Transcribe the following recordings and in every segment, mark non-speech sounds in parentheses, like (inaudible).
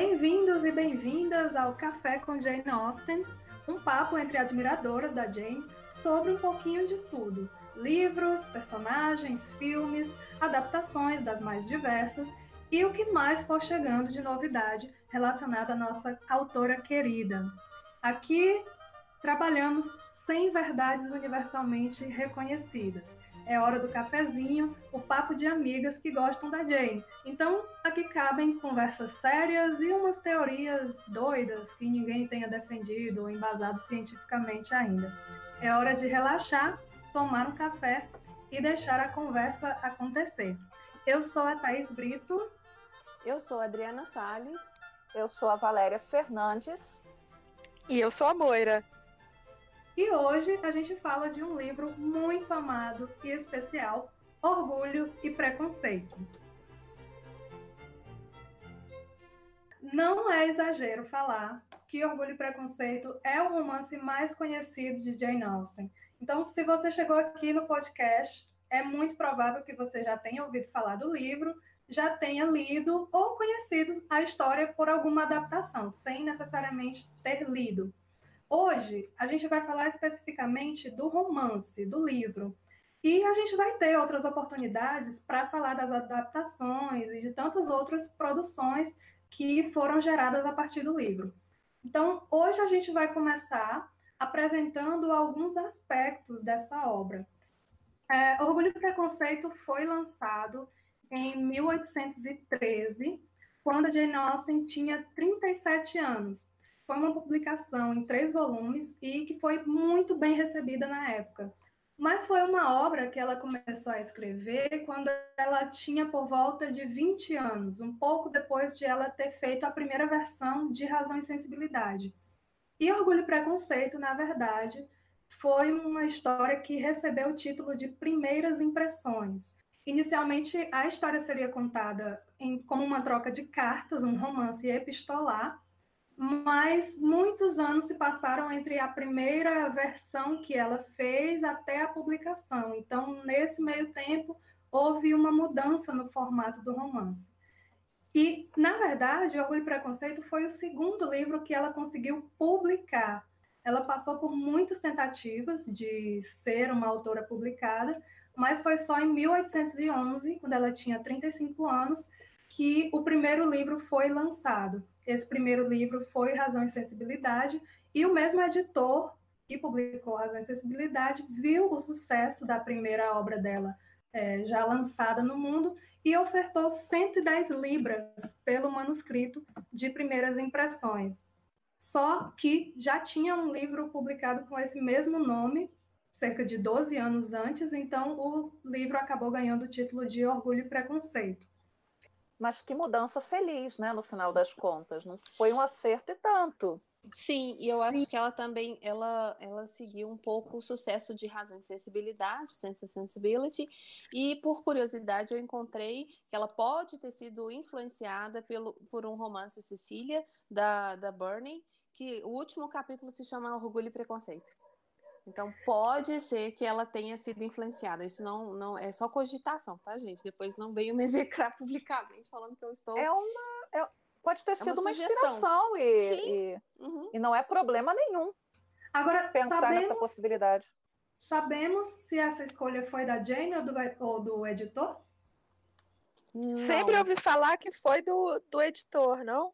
Bem-vindos e bem-vindas ao Café com Jane Austen, um papo entre admiradoras da Jane sobre um pouquinho de tudo: livros, personagens, filmes, adaptações das mais diversas e o que mais for chegando de novidade relacionada à nossa autora querida. Aqui trabalhamos sem verdades universalmente reconhecidas. É hora do cafezinho, o papo de amigas que gostam da Jane. Então, aqui cabem conversas sérias e umas teorias doidas que ninguém tenha defendido ou embasado cientificamente ainda. É hora de relaxar, tomar um café e deixar a conversa acontecer. Eu sou a Thaís Brito. Eu sou a Adriana Salles. Eu sou a Valéria Fernandes. E eu sou a Moira. E hoje a gente fala de um livro muito amado e especial, Orgulho e Preconceito. Não é exagero falar que Orgulho e Preconceito é o romance mais conhecido de Jane Austen. Então, se você chegou aqui no podcast, é muito provável que você já tenha ouvido falar do livro, já tenha lido ou conhecido a história por alguma adaptação, sem necessariamente ter lido. Hoje, a gente vai falar especificamente do romance, do livro. E a gente vai ter outras oportunidades para falar das adaptações e de tantas outras produções que foram geradas a partir do livro. Então, hoje a gente vai começar apresentando alguns aspectos dessa obra. É, Orgulho e Preconceito foi lançado em 1813, quando Jane Austen tinha 37 anos foi uma publicação em três volumes e que foi muito bem recebida na época. Mas foi uma obra que ela começou a escrever quando ela tinha por volta de 20 anos, um pouco depois de ela ter feito a primeira versão de Razão e Sensibilidade. E Orgulho e Preconceito, na verdade, foi uma história que recebeu o título de Primeiras Impressões. Inicialmente, a história seria contada em, como uma troca de cartas, um romance epistolar, mas muitos anos se passaram entre a primeira versão que ela fez até a publicação. Então, nesse meio tempo, houve uma mudança no formato do romance. E, na verdade, Orgulho e Preconceito foi o segundo livro que ela conseguiu publicar. Ela passou por muitas tentativas de ser uma autora publicada, mas foi só em 1811, quando ela tinha 35 anos, que o primeiro livro foi lançado. Esse primeiro livro foi Razão e Sensibilidade, e o mesmo editor que publicou Razão e Sensibilidade viu o sucesso da primeira obra dela é, já lançada no mundo e ofertou 110 libras pelo manuscrito de primeiras impressões. Só que já tinha um livro publicado com esse mesmo nome, cerca de 12 anos antes, então o livro acabou ganhando o título de Orgulho e Preconceito mas que mudança feliz, né, no final das contas. Não foi um acerto e tanto. Sim, e eu acho que ela também ela, ela seguiu um pouco o sucesso de Razão e Sensibilidade, Sense Sensibility, e por curiosidade eu encontrei que ela pode ter sido influenciada pelo, por um romance Cecília, da, da Burney, que o último capítulo se chama Orgulho e Preconceito. Então pode ser que ela tenha sido influenciada. Isso não, não é só cogitação, tá, gente? Depois não venham me (laughs) execrar publicamente falando que eu estou. É uma. É, pode ter é sido uma, uma inspiração e, e, uhum. e, não é problema nenhum. Agora pensar sabemos, nessa possibilidade. Sabemos se essa escolha foi da Jane ou do, ou do editor? Não. Sempre ouvi falar que foi do, do editor, não?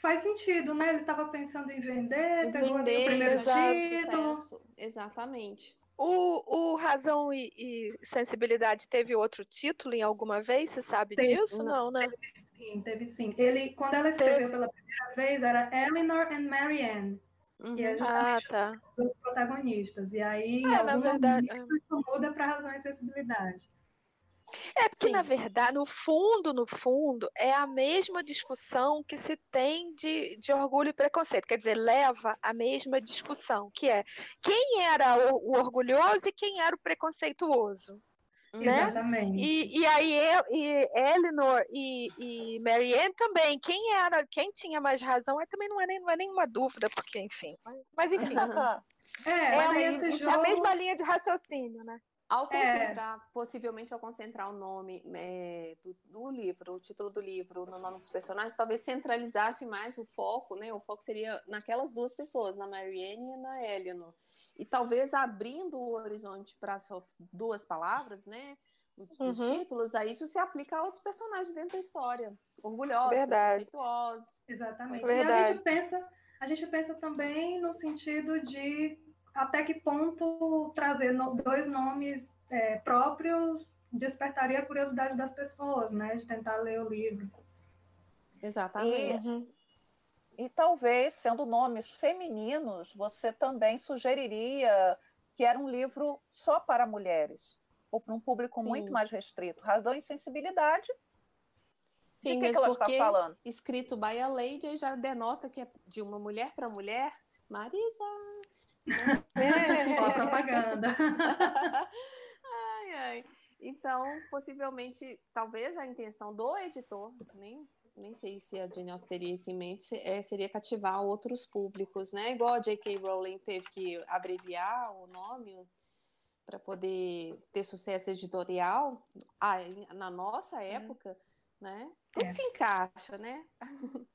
Faz sentido, né? Ele estava pensando em vender, em pegou vender, o primeiro título. Sucesso. Exatamente. O, o Razão e, e, Sensibilidade teve outro título em alguma vez? Você sabe teve, disso? Não, né? Teve sim, teve sim. Ele, quando ela escreveu teve. pela primeira vez, era Eleanor and Marianne. Uhum. Que é ah, tá. os protagonistas. E aí, é, na verdade, momento, isso muda para Razão e Sensibilidade. É porque, Sim. na verdade, no fundo, no fundo, é a mesma discussão que se tem de, de orgulho e preconceito. Quer dizer, leva a mesma discussão, que é quem era o, o orgulhoso e quem era o preconceituoso. Né? Exatamente. E, e aí e Eleanor e, e Marianne também, quem era, quem tinha mais razão, aí também não é, nem, não é nenhuma dúvida, porque, enfim. Mas enfim. (laughs) é, é, mas é, jogo... a mesma linha de raciocínio, né? Ao é. concentrar, é. possivelmente ao concentrar o nome né, do, do, livro, o título do livro, no nome dos personagens, talvez centralizasse mais o foco, né? O foco seria naquelas duas pessoas, na Marianne e na Eleanor. E talvez abrindo o horizonte para duas palavras, né? Dos uhum. títulos, aí isso se aplica a outros personagens dentro da história. Orgulhosos, Verdade. preconceituosos. Exatamente. Verdade. E a gente pensa, a gente pensa também no sentido de até que ponto trazer no, dois nomes é, próprios despertaria a curiosidade das pessoas, né? De tentar ler o livro. Exatamente. E, e talvez, sendo nomes femininos, você também sugeriria que era um livro só para mulheres, ou para um público Sim. muito mais restrito. Razão e sensibilidade. Sim, de que, que ela está falando? escrito by a lady já denota que é de uma mulher para mulher. Marisa! É, (laughs) propaganda. (laughs) ai, ai. Então, possivelmente, talvez a intenção do editor, nem, nem sei se a Jane Austen teria isso em mente, é, seria cativar outros públicos, né? Igual a J.K. Rowling teve que abreviar o nome para poder ter sucesso editorial ah, na nossa hum. época, né? Tudo é. se encaixa, né?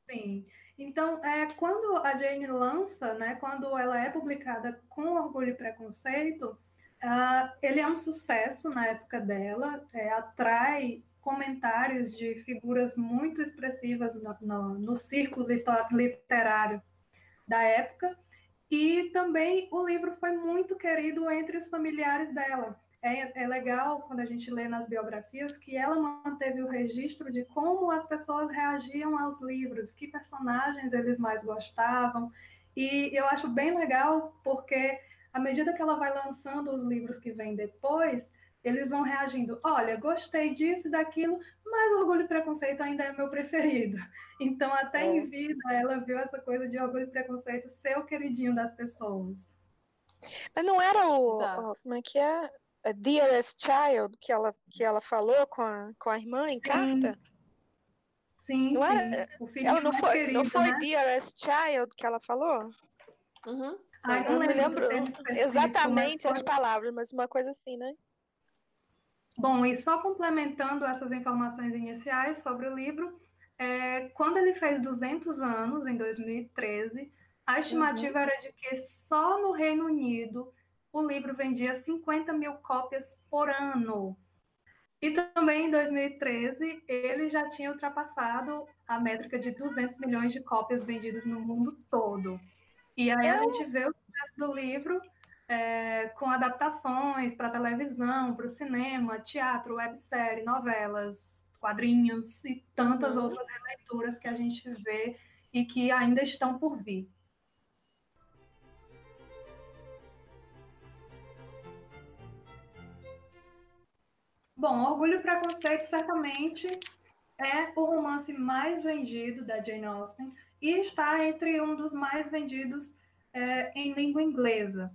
Sim. Então, é, quando a Jane lança, né, quando ela é publicada com Orgulho e Preconceito, uh, ele é um sucesso na época dela, é, atrai comentários de figuras muito expressivas no, no, no círculo literário da época, e também o livro foi muito querido entre os familiares dela é, é legal quando a gente lê nas biografias que ela manteve o registro de como as pessoas reagiam aos livros, que personagens eles mais gostavam. E eu acho bem legal porque, à medida que ela vai lançando os livros que vêm depois, eles vão reagindo: olha, gostei disso e daquilo, mas Orgulho e Preconceito ainda é meu preferido. (laughs) Então, até é. em vida, ela viu essa coisa de Orgulho e Preconceito ser o queridinho das pessoas. Mas não era o. o como é que é? Dearest Child que ela, que ela falou com a, com a irmã em sim. carta? Sim, não sim. Era, ela não foi, querido, não foi né? Dearest Child que ela falou? Uhum. Ai, não, não me lembro exatamente as palavras, mas uma coisa assim, né? Bom, e só complementando essas informações iniciais sobre o livro, é, quando ele fez 200 anos, em 2013, a estimativa uhum. era de que só no Reino Unido o livro vendia 50 mil cópias por ano. E também em 2013, ele já tinha ultrapassado a métrica de 200 milhões de cópias vendidas no mundo todo. E aí a gente vê o sucesso do livro é, com adaptações para televisão, para o cinema, teatro, websérie, novelas, quadrinhos e tantas uhum. outras releituras que a gente vê e que ainda estão por vir. Bom, Orgulho e Preconceito certamente é o romance mais vendido da Jane Austen e está entre um dos mais vendidos é, em língua inglesa.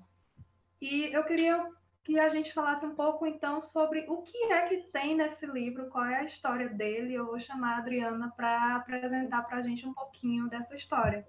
E eu queria que a gente falasse um pouco então sobre o que é que tem nesse livro, qual é a história dele. Eu vou chamar a Adriana para apresentar para a gente um pouquinho dessa história.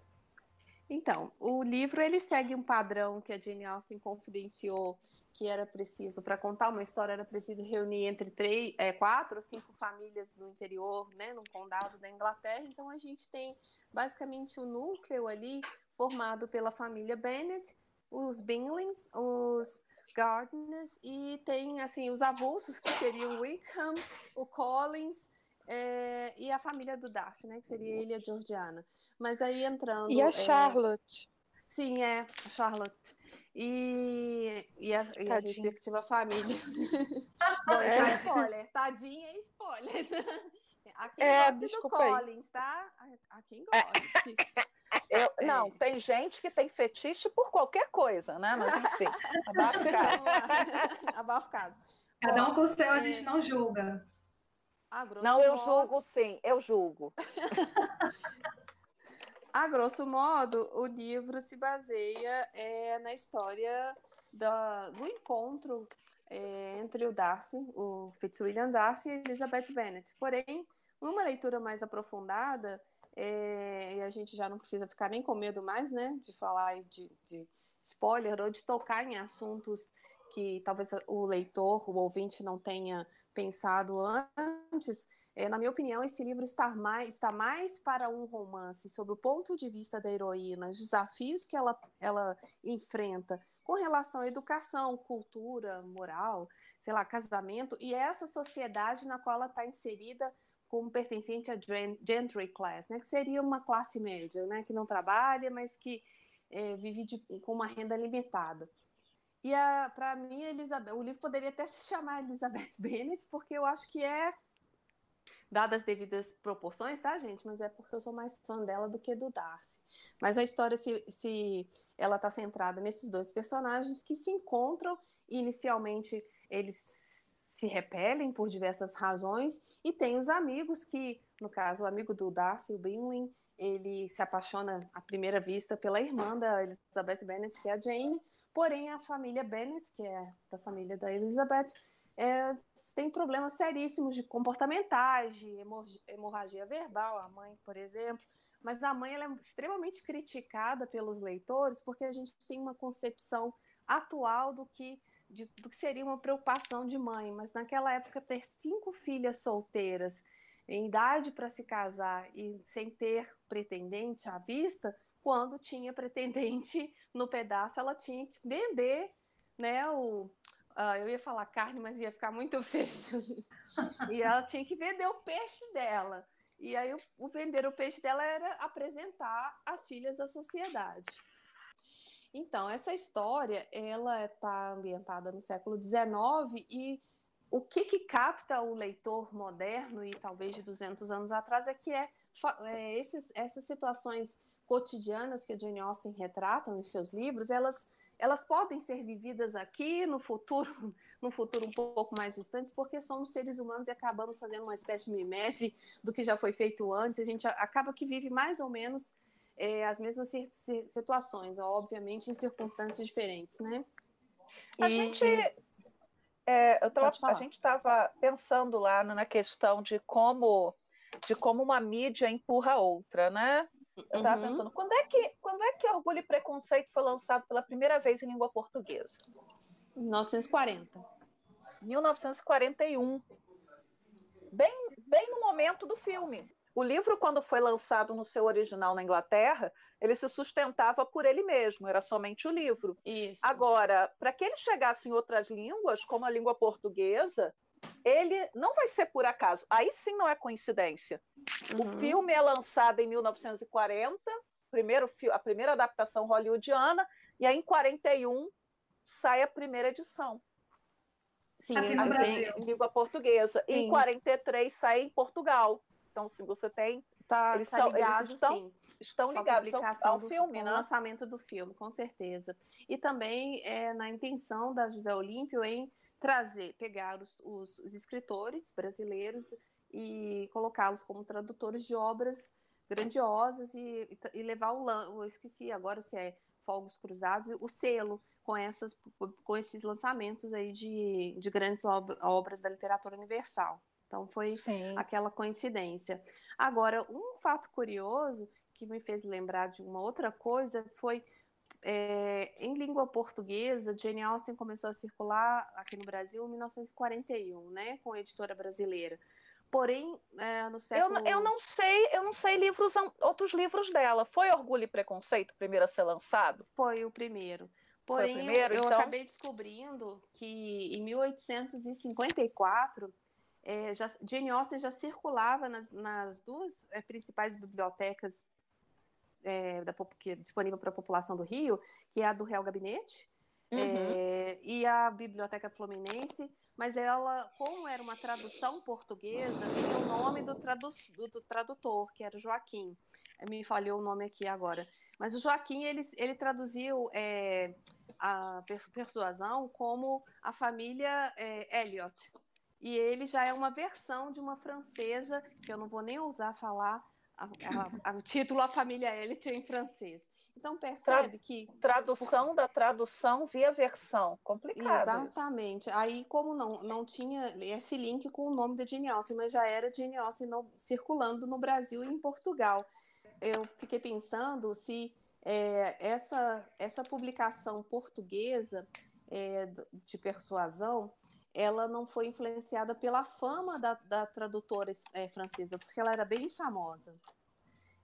Então, o livro ele segue um padrão que a Jane Austen confidenciou que era preciso para contar uma história era preciso reunir entre três, é, quatro ou cinco famílias no interior, né, num condado da Inglaterra. Então a gente tem basicamente o núcleo ali formado pela família Bennet, os Binglings, os Gardners e tem assim os avulsos que seriam o Wickham, o Collins é, e a família do Darcy, né, que seria ele e a Georgiana. Mas aí entrando. E a é, Charlotte? É... Sim, é, a Charlotte. E, e, a, e a respectiva família. (laughs) Bom, isso é spoiler. Tadinha é spoiler. (laughs) A quem é, gosta do Collins, tá? A, quem é. gosta. (laughs) Eu, é. Não, tem gente que tem fetiche por qualquer coisa, né? Mas enfim, abafa o caso. Abafa o caso. Cada um com o seu, a gente não julga. Ah, não, eu modo... julgo sim, eu julgo. A grosso modo, o livro se baseia é, na história da, do encontro é, entre o Darcy, o Fitzwilliam Darcy e Elizabeth Bennet. Porém, uma leitura mais aprofundada, é, e a gente já não precisa ficar nem com medo mais, né, de falar de, de spoiler ou de tocar em assuntos que talvez o leitor, o ouvinte não tenha pensado antes, é, na minha opinião, esse livro está mais, está mais para um romance sobre o ponto de vista da heroína, os desafios que ela, ela enfrenta com relação à educação, cultura, moral, sei lá, casamento, e essa sociedade na qual ela está inserida como pertencente à gentry class, né, que seria uma classe média, né, que não trabalha, mas que é, vive de, com uma renda limitada. E para mim, Elizabeth, o livro poderia até se chamar Elizabeth (laughs) Bennet, porque eu acho que é, dadas as devidas proporções, tá, gente? Mas é porque eu sou mais fã dela do que do Darcy. Mas a história, se, se ela está centrada nesses dois personagens que se encontram e inicialmente eles se repelem por diversas razões e tem os amigos que, no caso, o amigo do Darcy, o Bingley, ele se apaixona à primeira vista pela irmã da Elizabeth Bennet, que é a Jane, porém a família Bennet, que é da família da Elizabeth, é, tem problemas seríssimos de comportamentais, de hemorragia verbal, a mãe, por exemplo, mas a mãe ela é extremamente criticada pelos leitores porque a gente tem uma concepção atual do que de, do que seria uma preocupação de mãe, mas naquela época ter cinco filhas solteiras em idade para se casar e sem ter pretendente à vista, quando tinha pretendente no pedaço, ela tinha que vender, né, o, uh, eu ia falar carne, mas ia ficar muito (laughs) feio, e ela tinha que vender o peixe dela, e aí o, o vender o peixe dela era apresentar as filhas à sociedade. Então, essa história, ela está ambientada no século XIX e o que, que capta o leitor moderno e talvez de 200 anos atrás é que é, é esses, essas situações cotidianas que a Jane Austen retrata nos seus livros, elas, elas podem ser vividas aqui no futuro, (laughs) no futuro um pouco mais distante, porque somos seres humanos e acabamos fazendo uma espécie de mimese do que já foi feito antes. A gente acaba que vive mais ou menos é, as mesmas situações, obviamente em circunstâncias diferentes, né? A e, gente, é, eu tava, a gente estava pensando lá na questão de como, de como uma mídia empurra a outra, né? Eu estava uhum. pensando, quando é, que, quando é que Orgulho e Preconceito foi lançado pela primeira vez em língua portuguesa? 1940. 1941. Bem, bem no momento do filme. O livro, quando foi lançado no seu original na Inglaterra, ele se sustentava por ele mesmo, era somente o livro. Isso. Agora, para que ele chegasse em outras línguas, como a língua portuguesa, ele não vai ser por acaso. Aí sim não é coincidência. Uhum. O filme é lançado em 1940, primeiro, a primeira adaptação hollywoodiana, e aí em 41 sai a primeira edição. Sim, em língua portuguesa. Sim. E em 43 sai em Portugal. Então, se você tem. Tá, eles, tá são, ligado, eles estão, sim. estão ligados ao, ao do, filme, né? lançamento do filme, com certeza. E também é, na intenção da José Olímpio em trazer, pegar os, os, os escritores brasileiros e colocá-los como tradutores de obras grandiosas e, e levar o eu esqueci agora se é Fogos Cruzados, o selo com essas com esses lançamentos aí de, de grandes obras da literatura universal. Então foi Sim. aquela coincidência. Agora, um fato curioso que me fez lembrar de uma outra coisa foi é, em língua portuguesa, Jane Austen começou a circular aqui no Brasil em 1941, né, com a editora brasileira. Porém, é, no século... Eu, eu, não sei, eu não sei livros, outros livros dela. Foi Orgulho e Preconceito o primeiro a ser lançado? Foi o primeiro. Porém, o primeiro, eu, então... eu acabei descobrindo que em 1854 é, já, Jane Austen já circulava nas, nas duas é, principais bibliotecas é, da, que é disponível para a população do Rio, que é a do Real Gabinete uhum. é, e a Biblioteca Fluminense, mas ela, como era uma tradução portuguesa, tinha o nome do, tradu do, do tradutor, que era Joaquim. Me falhou o nome aqui agora. Mas o Joaquim, ele, ele traduziu é, a persuasão como a família é, Elliot, e ele já é uma versão de uma francesa, que eu não vou nem ousar falar o título A Família Elite em francês. Então percebe Tra que. Tradução por... da tradução via versão. Complicado. Exatamente. Aí, como não, não tinha esse link com o nome da Jane Austen, mas já era Jane Austen no, circulando no Brasil e em Portugal. Eu fiquei pensando se é, essa, essa publicação portuguesa é, de persuasão, ela não foi influenciada pela fama da, da tradutora é, francesa, porque ela era bem famosa.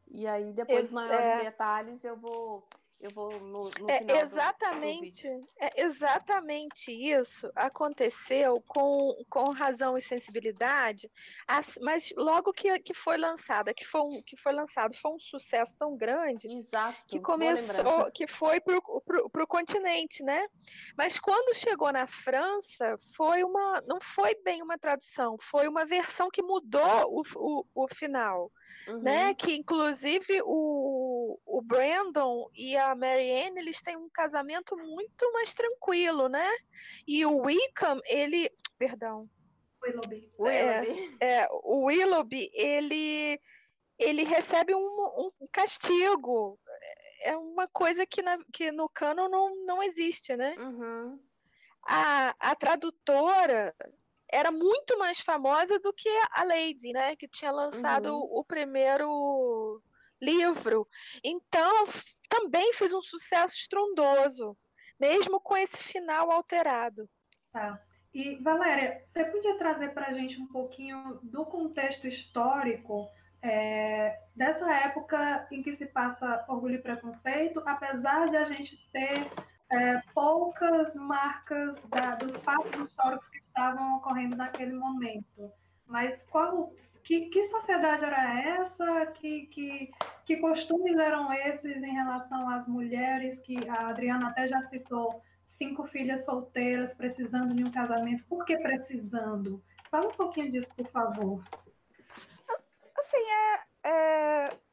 E aí, depois, Esse, maiores é... detalhes, eu vou eu vou no, no é, exatamente, do, do é exatamente isso aconteceu com, com razão e sensibilidade, mas logo que, que foi lançada, que foi, um, que foi lançado, foi um sucesso tão grande Exato, que começou, que foi para o continente, né? Mas quando chegou na França, foi uma, não foi bem uma tradução, foi uma versão que mudou o, o, o final uhum. né? Que inclusive o, o Brandon e a Marianne, eles têm um casamento muito mais tranquilo, né? E o Wickham, ele, perdão, Willoughby. Willoughby. É, é, o Willoughby, ele ele recebe um, um castigo. É uma coisa que, na, que no cano não, não existe, né? Uhum. A, a tradutora era muito mais famosa do que a Lady, né? Que tinha lançado uhum. o primeiro livro. Então, também fez um sucesso estrondoso, mesmo com esse final alterado. Tá. E, Valéria, você podia trazer para a gente um pouquinho do contexto histórico é, dessa época em que se passa Orgulho e Preconceito, apesar de a gente ter é, poucas marcas da, dos fatos históricos que estavam ocorrendo naquele momento. Mas qual, que, que sociedade era essa? Que, que, que costumes eram esses em relação às mulheres? Que a Adriana até já citou cinco filhas solteiras precisando de um casamento. Por que precisando? Fala um pouquinho disso, por favor. Assim, é, é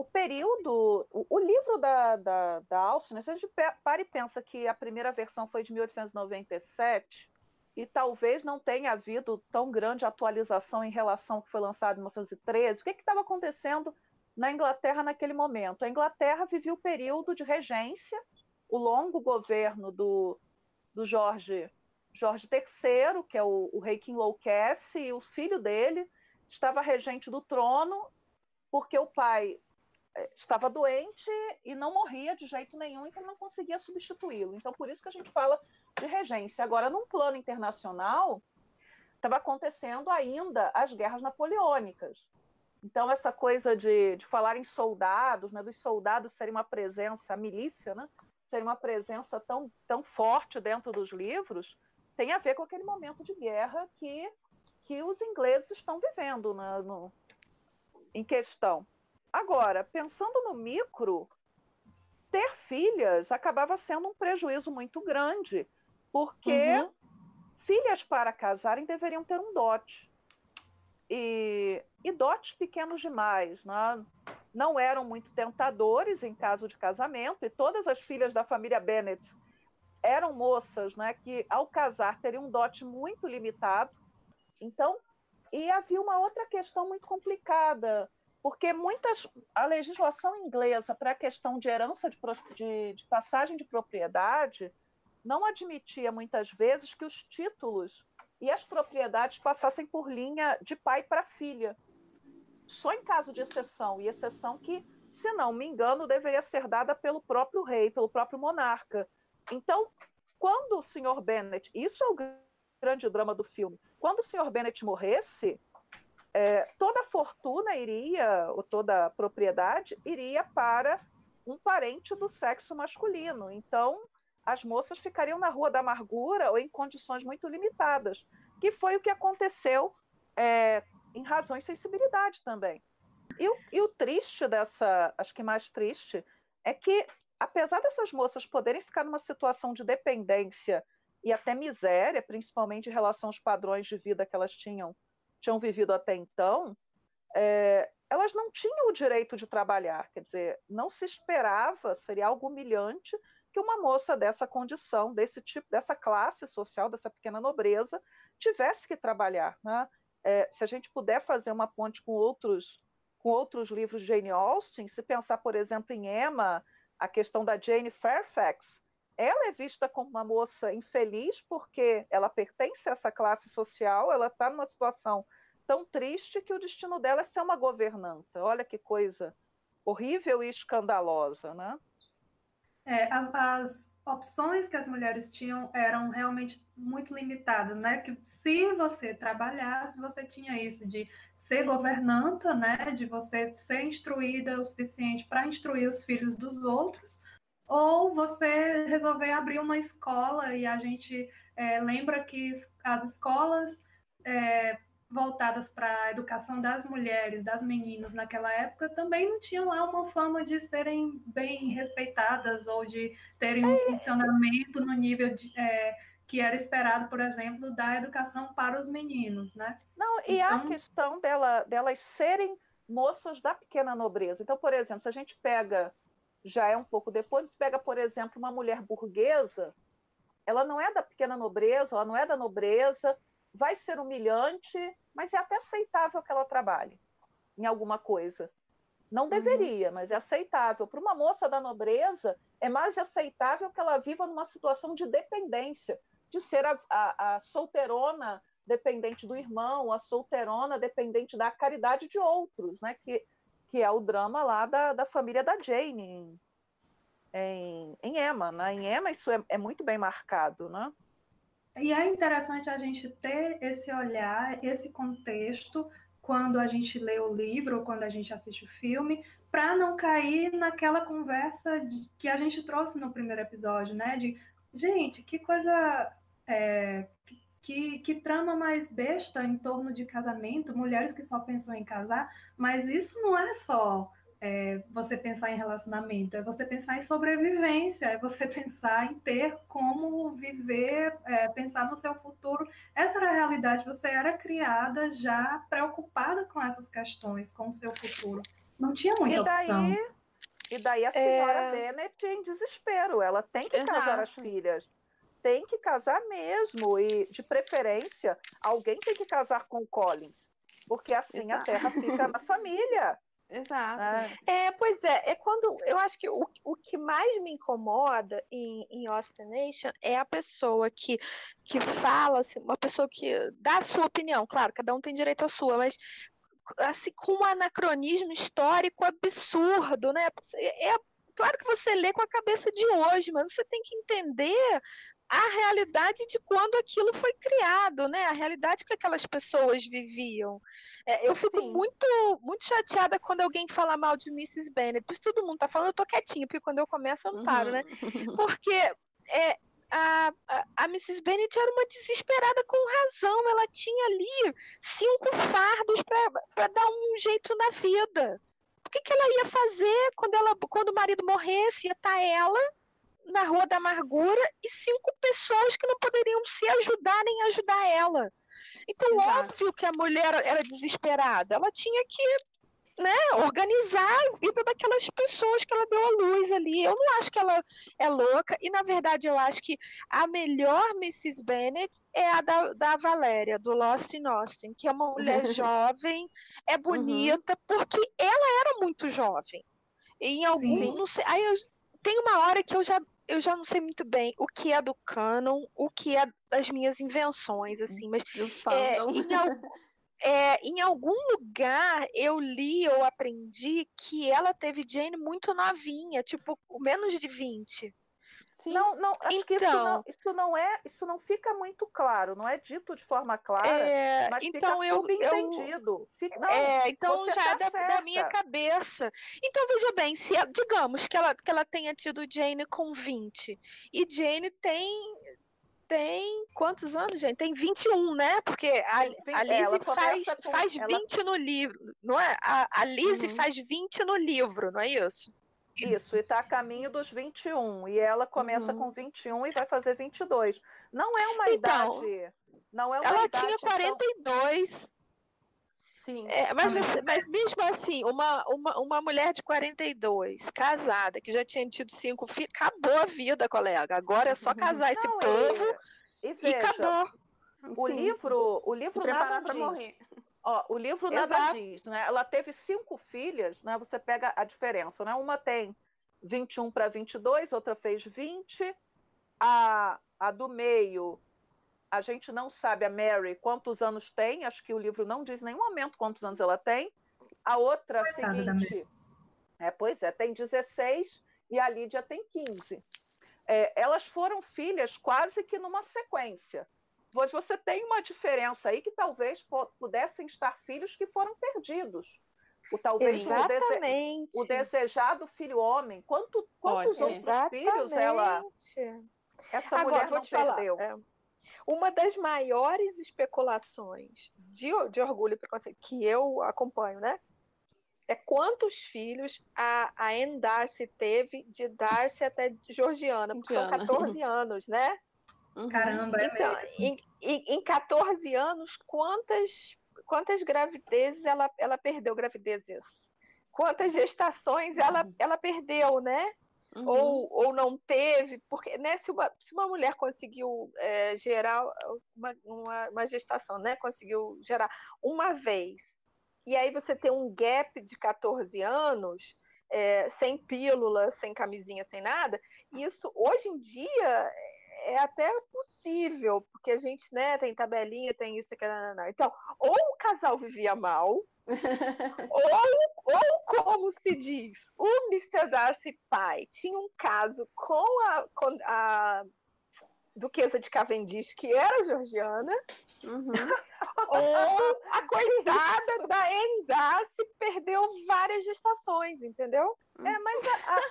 o período, o, o livro da, da, da Alcine, né, se a gente para e pensa que a primeira versão foi de 1897, e talvez não tenha havido tão grande atualização em relação ao que foi lançado em 1913, o que estava acontecendo na Inglaterra naquele momento? A Inglaterra vivia o período de regência, o longo governo do, do Jorge, Jorge III, que é o, o rei que enlouquece, e o filho dele estava regente do trono, porque o pai estava doente e não morria de jeito nenhum, então não conseguia substituí-lo. Então, por isso que a gente fala de regência. Agora, num plano internacional, estava acontecendo ainda as guerras napoleônicas. Então, essa coisa de, de falar em soldados, né, dos soldados serem uma presença, a milícia, né, ser uma presença tão, tão forte dentro dos livros, tem a ver com aquele momento de guerra que, que os ingleses estão vivendo né, no, em questão. Agora, pensando no micro, ter filhas acabava sendo um prejuízo muito grande, porque uhum. filhas para casarem deveriam ter um dote. E, e dotes pequenos demais, né? não eram muito tentadores em caso de casamento, e todas as filhas da família Bennett eram moças né, que, ao casar, teriam um dote muito limitado. Então, e havia uma outra questão muito complicada porque muitas a legislação inglesa para a questão de herança de, de, de, passagem de propriedade não admitia muitas vezes que os títulos e as propriedades passassem por linha de pai para filha. Só em caso de exceção, e exceção que, se não me engano, deveria ser dada pelo próprio rei, pelo próprio monarca. Então, quando o Sr. Bennet, isso é o grande drama do filme, quando o Sr. Bennet morresse, é, toda a fortuna iria, ou toda a propriedade, iria para um parente do sexo masculino. Então, as moças ficariam na Rua da Amargura ou em condições muito limitadas, que foi o que aconteceu é, em razão e sensibilidade também. E o, e o triste dessa, acho que mais triste, é que, apesar dessas moças poderem ficar numa situação de dependência e até miséria, principalmente em relação aos padrões de vida que elas tinham tinham vivido até então, é, elas não tinham o direito de trabalhar. Quer dizer, não se esperava, seria algo humilhante, que uma moça dessa condição, desse tipo, dessa classe social, dessa pequena nobreza, tivesse que trabalhar. Né? É, se a gente puder fazer uma ponte com outros, com outros livros de Jane Austen, se pensar, por exemplo, em Emma, a questão da Jane Fairfax, ela é vista como uma moça infeliz porque ela pertence a essa classe social, ela está numa situação tão triste que o destino dela é ser uma governanta. Olha que coisa horrível e escandalosa, né? É, as, as opções que as mulheres tinham eram realmente muito limitadas, né? Que se você trabalhasse, você tinha isso de ser governanta, né? De você ser instruída o suficiente para instruir os filhos dos outros, ou você resolver abrir uma escola e a gente é, lembra que as escolas é, voltadas para a educação das mulheres, das meninas naquela época, também não tinham lá uma fama de serem bem respeitadas ou de terem um funcionamento no nível de, é, que era esperado, por exemplo, da educação para os meninos, né? Não, e então... a questão dela, delas serem moças da pequena nobreza. Então, por exemplo, se a gente pega, já é um pouco depois, pega, por exemplo, uma mulher burguesa, ela não é da pequena nobreza, ela não é da nobreza, vai ser humilhante, mas é até aceitável que ela trabalhe em alguma coisa. Não uhum. deveria, uhum. mas é aceitável. Para uma moça da nobreza, é mais aceitável que ela viva numa situação de dependência, de ser a, a, a solteirona dependente do irmão, a solteirona dependente da caridade de outros, né? que, que é o drama lá da, da família da Jane em, em, em Emma. Né? Em Emma isso é, é muito bem marcado, né? E é interessante a gente ter esse olhar, esse contexto, quando a gente lê o livro ou quando a gente assiste o filme, para não cair naquela conversa de, que a gente trouxe no primeiro episódio, né? De, gente, que coisa. É, que, que trama mais besta em torno de casamento, mulheres que só pensam em casar, mas isso não é só é, você pensar em relacionamento, é você pensar em sobrevivência, é você (laughs) pensar em ter como viver, é, pensar no seu futuro. Essa era a realidade, você era criada já preocupada com essas questões, com o seu futuro. Não tinha muita e daí, opção. E daí a senhora é... Bennett em desespero, ela tem que Exato. casar as filhas. Tem que casar mesmo, e de preferência, alguém tem que casar com o Collins, porque assim Exato. a terra fica na família. (laughs) Exato. É. é, pois é, é quando eu acho que o, o que mais me incomoda em, em Nation é a pessoa que, que fala, assim, uma pessoa que dá a sua opinião, claro, cada um tem direito à sua, mas assim, com um anacronismo histórico absurdo, né? É, é claro que você lê com a cabeça de hoje, mas você tem que entender a realidade de quando aquilo foi criado, né? A realidade que aquelas pessoas viviam. É, eu fico muito, muito chateada quando alguém fala mal de Mrs. Bennet. Por isso todo mundo tá falando, eu tô quietinha, porque quando eu começo eu não paro, né? Uhum. (laughs) Porque é, a, a, a, Mrs. Bennet era uma desesperada com razão. Ela tinha ali cinco fardos para dar um jeito na vida. O que, que ela ia fazer quando, ela, quando o marido morresse? Ia estar tá ela na Rua da Amargura e cinco pessoas que não poderiam se ajudar nem ajudar ela. Então, Exato. óbvio que a mulher era desesperada. Ela tinha que né, organizar a vida daquelas pessoas que ela deu à luz ali. Eu não acho que ela é louca, e na verdade eu acho que a melhor Mrs. Bennet é a da, da Valéria, do Lost in Austin, que é uma mulher (laughs) jovem, é uhum. bonita, uhum. porque ela era muito jovem. E em algum, Sim. não sei, aí eu, tem uma hora que eu já eu já não sei muito bem o que é do canon, o que é das minhas invenções, assim, mas é, em, algum, (laughs) é, em, algum lugar eu li ou aprendi que ela teve Jane muito novinha, tipo, menos de 20. Sim. Não, não, acho então, que isso não, então isso não é, isso não fica muito claro, não é dito de forma clara, é, mas então fica eu, subentendido. Fica, não, é, então já tá é da, da, minha cabeça. Então veja bem, se digamos que ela, que ela tenha tido Jane com 20 e Jane tem tem quantos anos, gente? Tem 21, né? Porque a, a Lizzie faz, com, faz 20 ela... no livro, não é? A, a Lizzie uhum. faz 20 no livro, não é isso? Isso, e está a caminho dos 21. E ela começa uhum. com 21 e vai fazer 22. Não é uma então, idade. Não é uma ela idade, tinha 42. Então... Sim. É, mas, mas mesmo assim, uma, uma, uma mulher de 42, casada, que já tinha tido cinco filhos, acabou a vida, colega. Agora é só casar esse povo e, e, veja, e acabou. O Sim. livro, o livro nada diz. Morrer. Ó, o livro nada Exato. diz, né? Ela teve cinco filhas, né? Você pega a diferença, né? Uma tem 21 para 22, outra fez 20. A, a do meio, a gente não sabe, a Mary, quantos anos tem. Acho que o livro não diz em nenhum momento quantos anos ela tem. A outra seguinte, é, pois é, tem 16 e a Lídia tem 15. é, elas foram filhas quase que numa sequência. Pois você tem uma diferença aí que talvez pudessem estar filhos que foram perdidos. O, talvez Exatamente. O, dese, o desejado filho homem. Quanto, quantos outros Exatamente. filhos ela. Essa Agora, mulher não perdeu. Falar, é, uma das maiores especulações de, de orgulho e preconceito que eu acompanho, né? É quantos filhos a, a Anne Darcy teve de Darcy até Georgiana, porque são 14 anos, né? Uhum. Caramba, é então, em, em, em 14 anos, quantas, quantas gravidezes ela, ela perdeu gravidezes? Quantas gestações ela, uhum. ela perdeu, né? Uhum. Ou, ou não teve, porque né, se, uma, se uma mulher conseguiu é, gerar uma, uma, uma, gestação, né, conseguiu gerar uma vez, e aí você tem um gap de 14 anos, é, sem pílula, sem camisinha, sem nada, isso hoje em dia é até possível, porque a gente né, tem tabelinha, tem isso, aquilo, não, não. Então, ou o casal vivia mal, (laughs) ou, ou, como se diz, o Mr. Darcy pai tinha um caso com a, com a duquesa de Cavendish, que era georgiana, uhum. (laughs) ou a coitada da Darcy perdeu várias gestações, entendeu? É, mas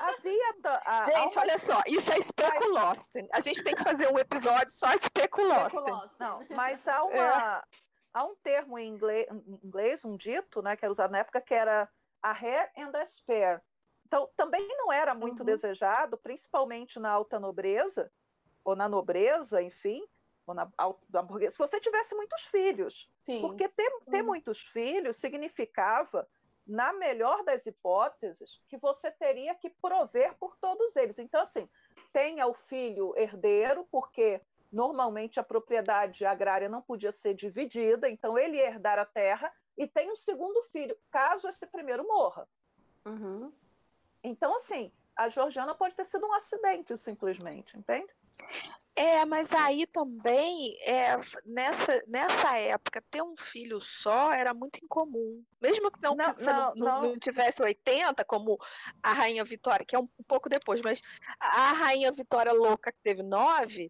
havia. A, a, gente, a... olha só, isso é especulost. A gente tem que fazer um episódio só especulost. Não, mas há uma. É há um termo em inglês, em inglês, um dito, né, que era usado na época, que era a hair and a spare. Então, também não era muito uhum. desejado, principalmente na alta nobreza, ou na nobreza, enfim, ou na burguesa, se você tivesse muitos filhos. Sim. Porque ter, ter uhum. muitos filhos significava, na melhor das hipóteses, que você teria que prover por todos eles. Então, assim, tenha o filho herdeiro, porque Normalmente a propriedade agrária não podia ser dividida, então ele ia herdar a terra e tem um segundo filho, caso esse primeiro morra. Uhum. Então, assim, a Georgiana pode ter sido um acidente, simplesmente, entende? É, mas aí também, é, nessa, nessa época, ter um filho só era muito incomum. Mesmo que não, não, que não, não, não, tivesse 80, como a Rainha Vitória, que é um, um, pouco depois, mas a Rainha Vitória louca que teve nove,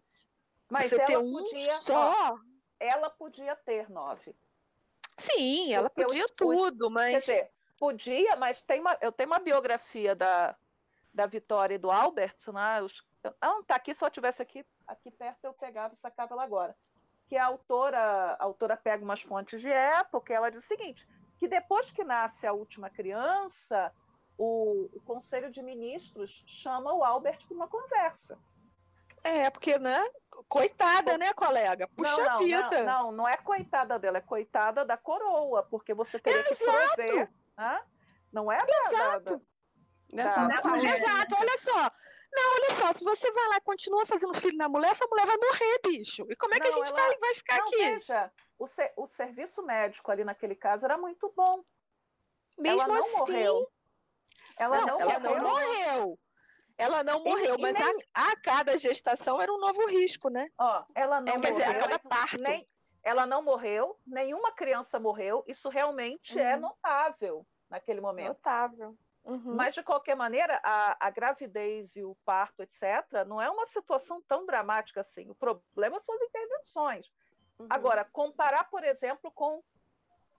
mas você ter um podia, só. Ela podia ter nove. Sim, ela Porque podia tudo, mas. Quer dizer, podia, mas tem uma, eu tenho uma biografia da, da Vitória e do Albert, né? Os, ah, não, tá aqui, se eu tivesse aqui, aqui perto eu pegava e sacava ela agora. Que a autora, a autora pega umas fontes de época e ela diz o seguinte: que depois que nasce a última criança, o, o Conselho de Ministros chama o Albert para uma conversa. É, porque, né? Coitada, né, colega? Puxa não, não, vida. Não, não, não é coitada dela, é coitada da coroa, porque você teria Exato. que prover. Hã? Não é Exato. Da, da, da, da mulher. Exato, olha só. Não, olha só, se você vai lá e continua fazendo filho na mulher, essa mulher vai morrer, bicho. E como é que não, a gente ela... vai, vai ficar não, aqui? Veja, o, ser, o serviço médico ali naquele caso era muito bom. Mesmo ela não assim... morreu. Ela não, não ela morreu. não morreu. Ela não morreu, e, mas nem... a, a, cada gestação era um novo risco, né? Ó, ela não é, morreu. Quer dizer, a cada parto. Nem, ela não morreu, nenhuma criança morreu. Isso realmente é uhum. é notável naquele momento. Notável. Uhum. Mas, de qualquer maneira, a, a, gravidez e o parto, etc., não é uma situação tão dramática assim. O problema são as intervenções. Uhum. Agora, comparar, por exemplo, com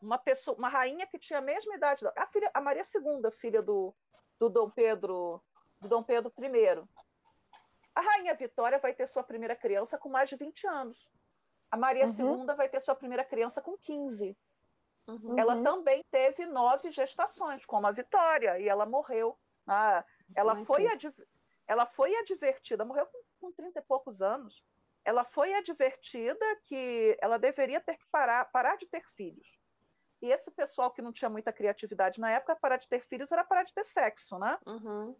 uma pessoa, uma rainha que tinha a mesma idade, a, filha, a Maria II, filha do, do Dom Pedro do Dom Pedro I. A Rainha Vitória vai ter sua primeira criança com mais de 20 anos. A Maria uhum. II vai ter sua primeira criança com 15. Uhum. Ela também teve nove gestações, como a Vitória, e ela morreu. Ah, ela, foi ela foi advertida, morreu com, com 30 e poucos anos. Ela foi advertida que ela deveria ter que parar, parar de ter filhos. E esse pessoal que não tinha muita criatividade na época, parar de ter filhos era parar de ter sexo, né? Uhum.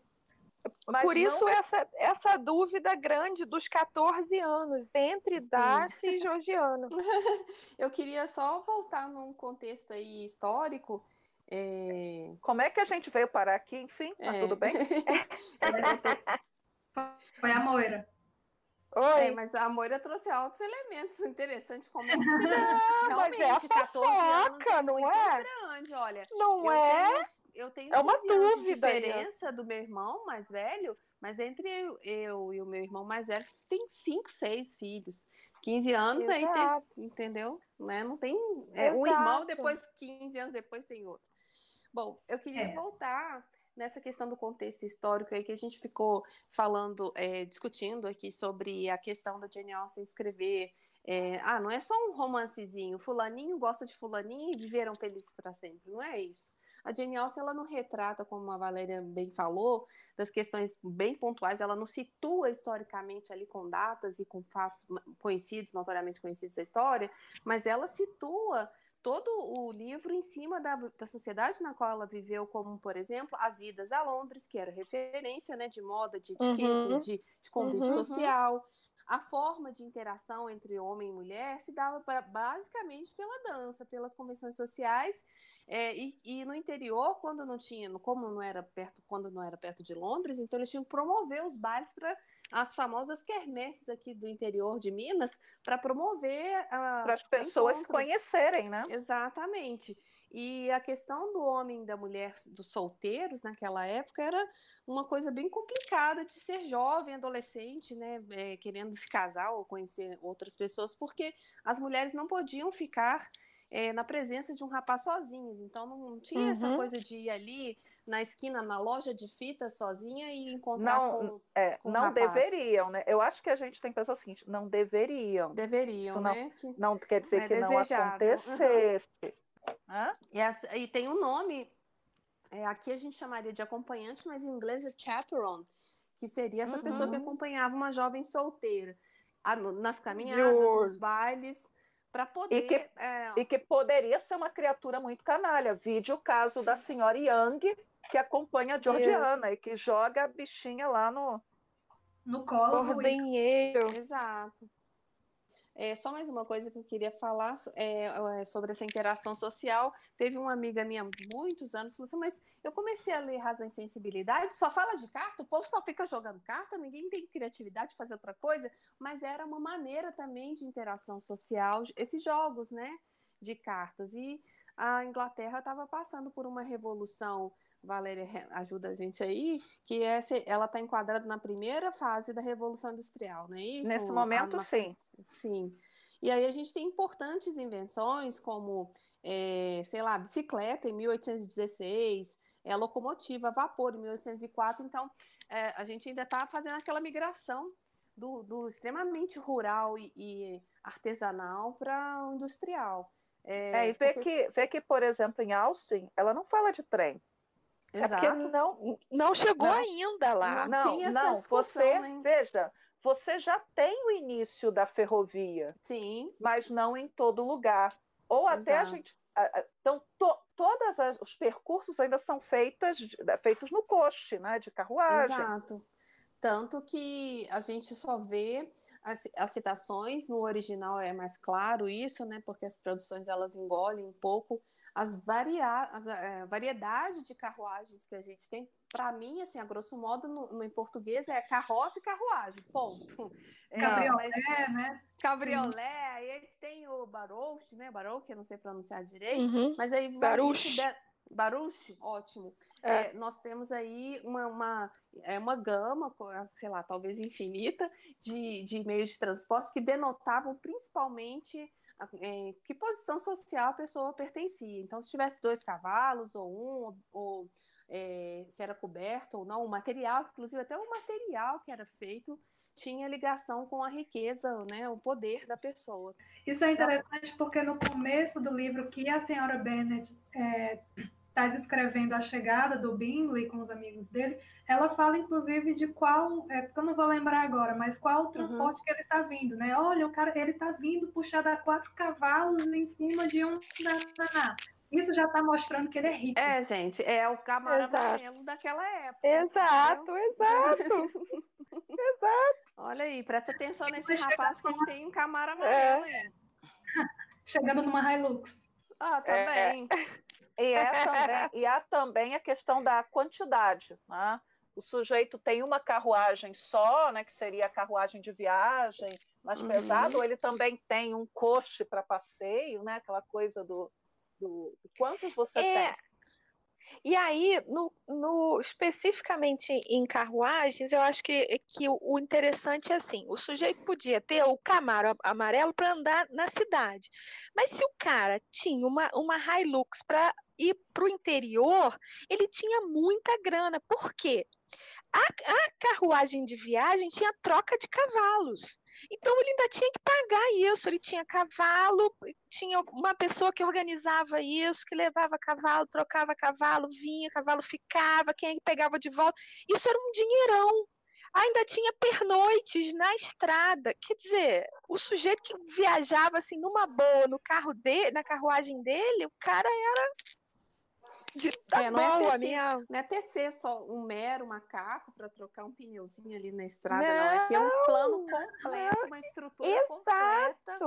Mas Por isso é... essa, essa dúvida grande dos 14 anos entre Sim. Darcy e Georgiana. (laughs) Eu queria só voltar num contexto aí histórico. É... Como é que a gente veio parar aqui, enfim? Tá é. tudo bem? (laughs) Foi a Moira. Oi. É, mas a Moira trouxe altos elementos interessantes, como (laughs) é que se não, realmente mas é 14 fofoca, anos é não é? grande, olha. Não é? Tenho, eu tenho é uma dúvida de diferença aí. do meu irmão mais velho, mas entre eu, eu, e o meu irmão mais velho, tem cinco, seis filhos. 15 anos Exato. aí tem, entendeu? Né? Não tem é, um irmão, depois 15 anos depois tem outro. Bom, eu queria é. voltar nessa questão do contexto histórico aí que a gente ficou falando, é, discutindo aqui sobre a questão da Jane Austen escrever é, ah, não é só um romancezinho, fulaninho gosta de fulaninho e viveram felizes para sempre, não é isso. A Jane Austen ela não retrata, como a Valéria bem falou, das questões bem pontuais, ela não situa historicamente ali com datas e com fatos conhecidos, notoriamente conhecidos da história, mas ela situa todo o livro em cima da, da sociedade na qual ela viveu, como, por exemplo, as idas a Londres, que era referência né, de moda, de etiqueta, uhum. de, de convívio uhum. social. A forma de interação entre homem e mulher se dava pra, basicamente pela dança, pelas convenções sociais é, e, e, no interior, quando não tinha, como não era perto, quando não era perto de Londres, então eles tinham que promover os bailes para as famosas quermesses aqui do interior de Minas para promover para as pessoas se conhecerem, né? Exatamente. E a questão do homem e da mulher, dos solteiros naquela época era uma coisa bem complicada de ser jovem, adolescente, né, é, querendo se casar ou conhecer outras pessoas, porque as mulheres não podiam ficar é, na presença de um rapaz sozinhos. Então não tinha uhum. essa coisa de ir ali na esquina, na loja de fita sozinha e encontrar não, com, é, com Não deveriam, né? Eu acho que a gente tem que pensar o seguinte, não deveriam. Deveriam, não, né? Que não quer dizer é que desejado. não acontecesse. Uhum. E, e, tem um nome, é, aqui a gente chamaria de acompanhante, mas em inglês é chaperone, que seria essa uhum. pessoa que uhum. acompanhava uma jovem solteira nas caminhadas, nos bailes para poder. E que, é... e que poderia ser uma criatura muito canalha. Vide o caso da senhora Young, que acompanha a Georgiana Isso. e que joga a bichinha lá no. No colo. Ordenheiro. Exato. É, só mais uma coisa que eu queria falar é, é, sobre essa interação social. Teve uma amiga minha muitos anos falou assim: Mas eu comecei a ler Razão e Sensibilidade, só fala de carta, o povo só fica jogando carta, ninguém tem criatividade de fazer outra coisa. Mas era uma maneira também de interação social, esses jogos, né? De cartas. E a Inglaterra estava passando por uma revolução Valéria ajuda a gente aí, que é, ela está enquadrada na primeira fase da Revolução Industrial, não é isso? Nesse momento, sim. Sim. E aí a gente tem importantes invenções como, é, sei lá, bicicleta em 1816, é, a locomotiva a vapor em 1804. Então, é, a gente ainda está fazendo aquela migração do, do extremamente rural e, e artesanal para o industrial. É, é, e vê, porque... que, vê que, por exemplo, em Austin, ela não fala de trem. Exato. É porque não, não chegou não, ainda lá. Não, não, não você, né? veja, você já tem o início da ferrovia. Sim. Mas não em todo lugar. Ou Exato. até a gente. Então, to, todos os percursos ainda são feitas, feitos no coche, né? De carruagem. Exato. Tanto que a gente só vê as, as, citações no original é mais claro isso, né? Porque as traduções elas engolem um pouco as, varia as é, variedade de carruagens que a gente tem, para mim, assim, a grosso modo, no, no, em português é carroça e carruagem, ponto. É, cabriolé, mas, né? Cabriolé, uhum. aí tem o barouche, né? Barouche, eu não sei pronunciar direito, uhum. mas aí... Barouche. Baruch, ótimo. É. É, nós temos aí uma, uma, é uma gama, sei lá, talvez infinita, de, de meios de transporte que denotavam principalmente é, que posição social a pessoa pertencia. Então, se tivesse dois cavalos, ou um, ou é, se era coberto ou não, o material, inclusive até o material que era feito tinha ligação com a riqueza, né, o poder da pessoa. Isso é interessante porque no começo do livro que a senhora Bennett é, está descrevendo a chegada do Bingley com os amigos dele, ela fala inclusive de qual, é, eu não vou lembrar agora, mas qual o uhum. transporte uhum. que ele está vindo, né? Olha, o cara, ele está vindo puxado a quatro cavalos em cima de um isso já está mostrando que ele é rico. É, gente, é o camarão amarelo daquela época. Exato, entendeu? exato. (laughs) exato. Olha aí, presta atenção nesse rapaz que tem um camarão amarelo é. aí. (laughs) Chegando numa Hilux. Ah, também. Tá é. E, é também, e há também a questão da quantidade. Né? O sujeito tem uma carruagem só, né, que seria a carruagem de viagem mais uhum. pesado, ou ele também tem um coche para passeio, né, aquela coisa do, do, do quantos você é, tem. E aí, no, no, especificamente em carruagens, eu acho que, que o interessante é assim: o sujeito podia ter o Camaro amarelo para andar na cidade, mas se o cara tinha uma, uma Hilux para ir para o interior, ele tinha muita grana. Por quê? A, a carruagem de viagem tinha troca de cavalos. Então ele ainda tinha que pagar isso. Ele tinha cavalo, tinha uma pessoa que organizava isso, que levava cavalo, trocava cavalo, vinha, cavalo ficava, quem pegava de volta. Isso era um dinheirão. Ainda tinha pernoites na estrada. Quer dizer, o sujeito que viajava assim numa boa no carro dele, na carruagem dele, o cara era de tá é, não, é minha... não é tecer só um mero macaco para trocar um pneuzinho ali na estrada, não, não. É ter um plano completo, uma estrutura Exato. completa.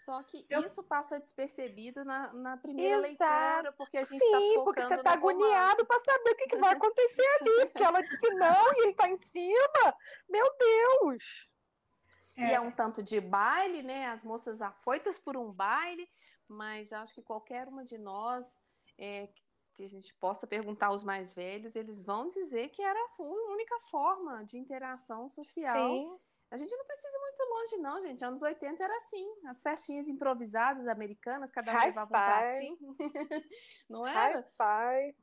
Só que Eu... isso passa despercebido na, na primeira Exato. leitura, porque a gente está focando porque você está agoniado para saber o que, que vai acontecer (laughs) ali. Porque ela disse não e ele está em cima. Meu Deus! É. E é um tanto de baile, né? As moças afoitas por um baile, mas acho que qualquer uma de nós é, que a gente possa perguntar aos mais velhos, eles vão dizer que era a única forma de interação social. Sim. A gente não precisa muito longe, não, gente. Anos 80 era assim. As festinhas improvisadas americanas, cada um levava um pratinho. (laughs) não era? Hi-fi.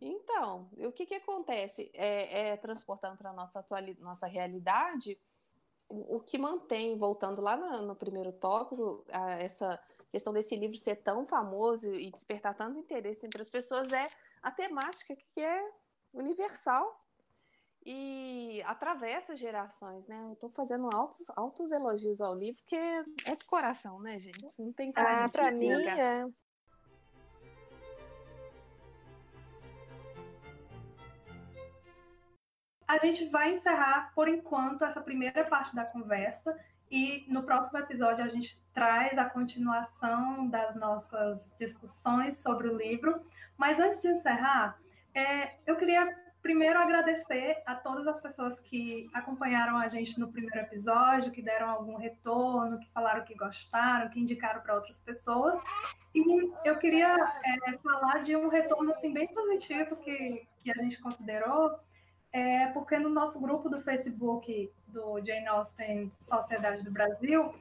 Então, o que, que acontece? É, é transportando para a nossa, nossa realidade, o, o, que mantém, voltando lá no, no primeiro tópico, a, essa questão desse livro ser tão famoso e despertar tanto interesse entre as pessoas é a temática que é universal e atravessa gerações, né? Eu tô fazendo altos, altos elogios ao livro, que é, é do coração, né, gente? Não tem como ah, para mim é. A gente vai encerrar, por enquanto, essa primeira parte da conversa e no próximo episódio a gente traz a continuação das nossas discussões sobre o livro. Mas antes de encerrar, é, eu queria primeiro agradecer a todas as pessoas que acompanharam a gente no primeiro episódio, que deram algum retorno, que falaram que gostaram, que indicaram para outras pessoas. E eu queria é, falar de um retorno assim, bem positivo que, que a gente considerou, é porque no nosso grupo do Facebook do Jane Austen Sociedade do Brasil,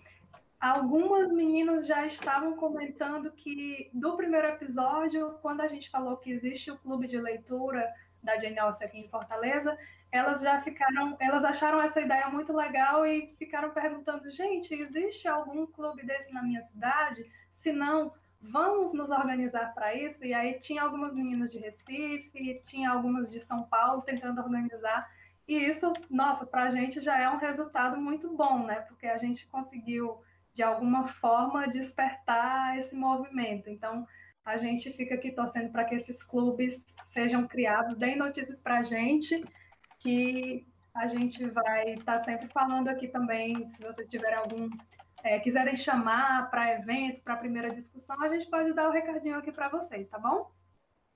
algumas meninas já estavam comentando que do primeiro episódio, quando a gente falou que existe o clube de leitura da Jane Austen aqui em Fortaleza, elas já ficaram, elas acharam essa ideia muito legal e ficaram perguntando, gente, existe algum clube desse na minha cidade? Se não, vamos nos organizar para isso. E aí tinha algumas meninas de Recife, tinha algumas de São Paulo tentando organizar. E isso, nossa, para a gente já é um resultado muito bom, né? Porque a gente conseguiu, de alguma forma, despertar esse movimento. Então, a gente fica aqui torcendo para que esses clubes sejam criados, deem notícias para a gente, que a gente vai estar tá sempre falando aqui também, se vocês tiverem algum é, quiserem chamar para evento, para primeira discussão, a gente pode dar o recadinho aqui para vocês, tá bom?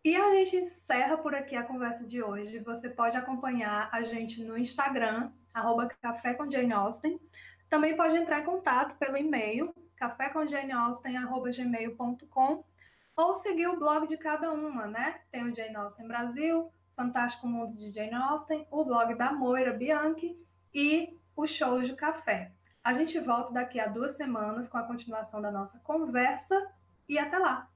E a gente encerra por aqui a conversa de hoje. Você pode acompanhar a gente no Instagram, arroba Café com Jane Austen. Também pode entrar em contato pelo e-mail, cafécomjaneausten.gmail.com ou seguir o blog de cada uma, né? Tem o Jane Austen Brasil, Fantástico Mundo de Jane Austen, o blog da Moira Bianchi e o Show de Café. A gente volta daqui a duas semanas com a continuação da nossa conversa e até lá!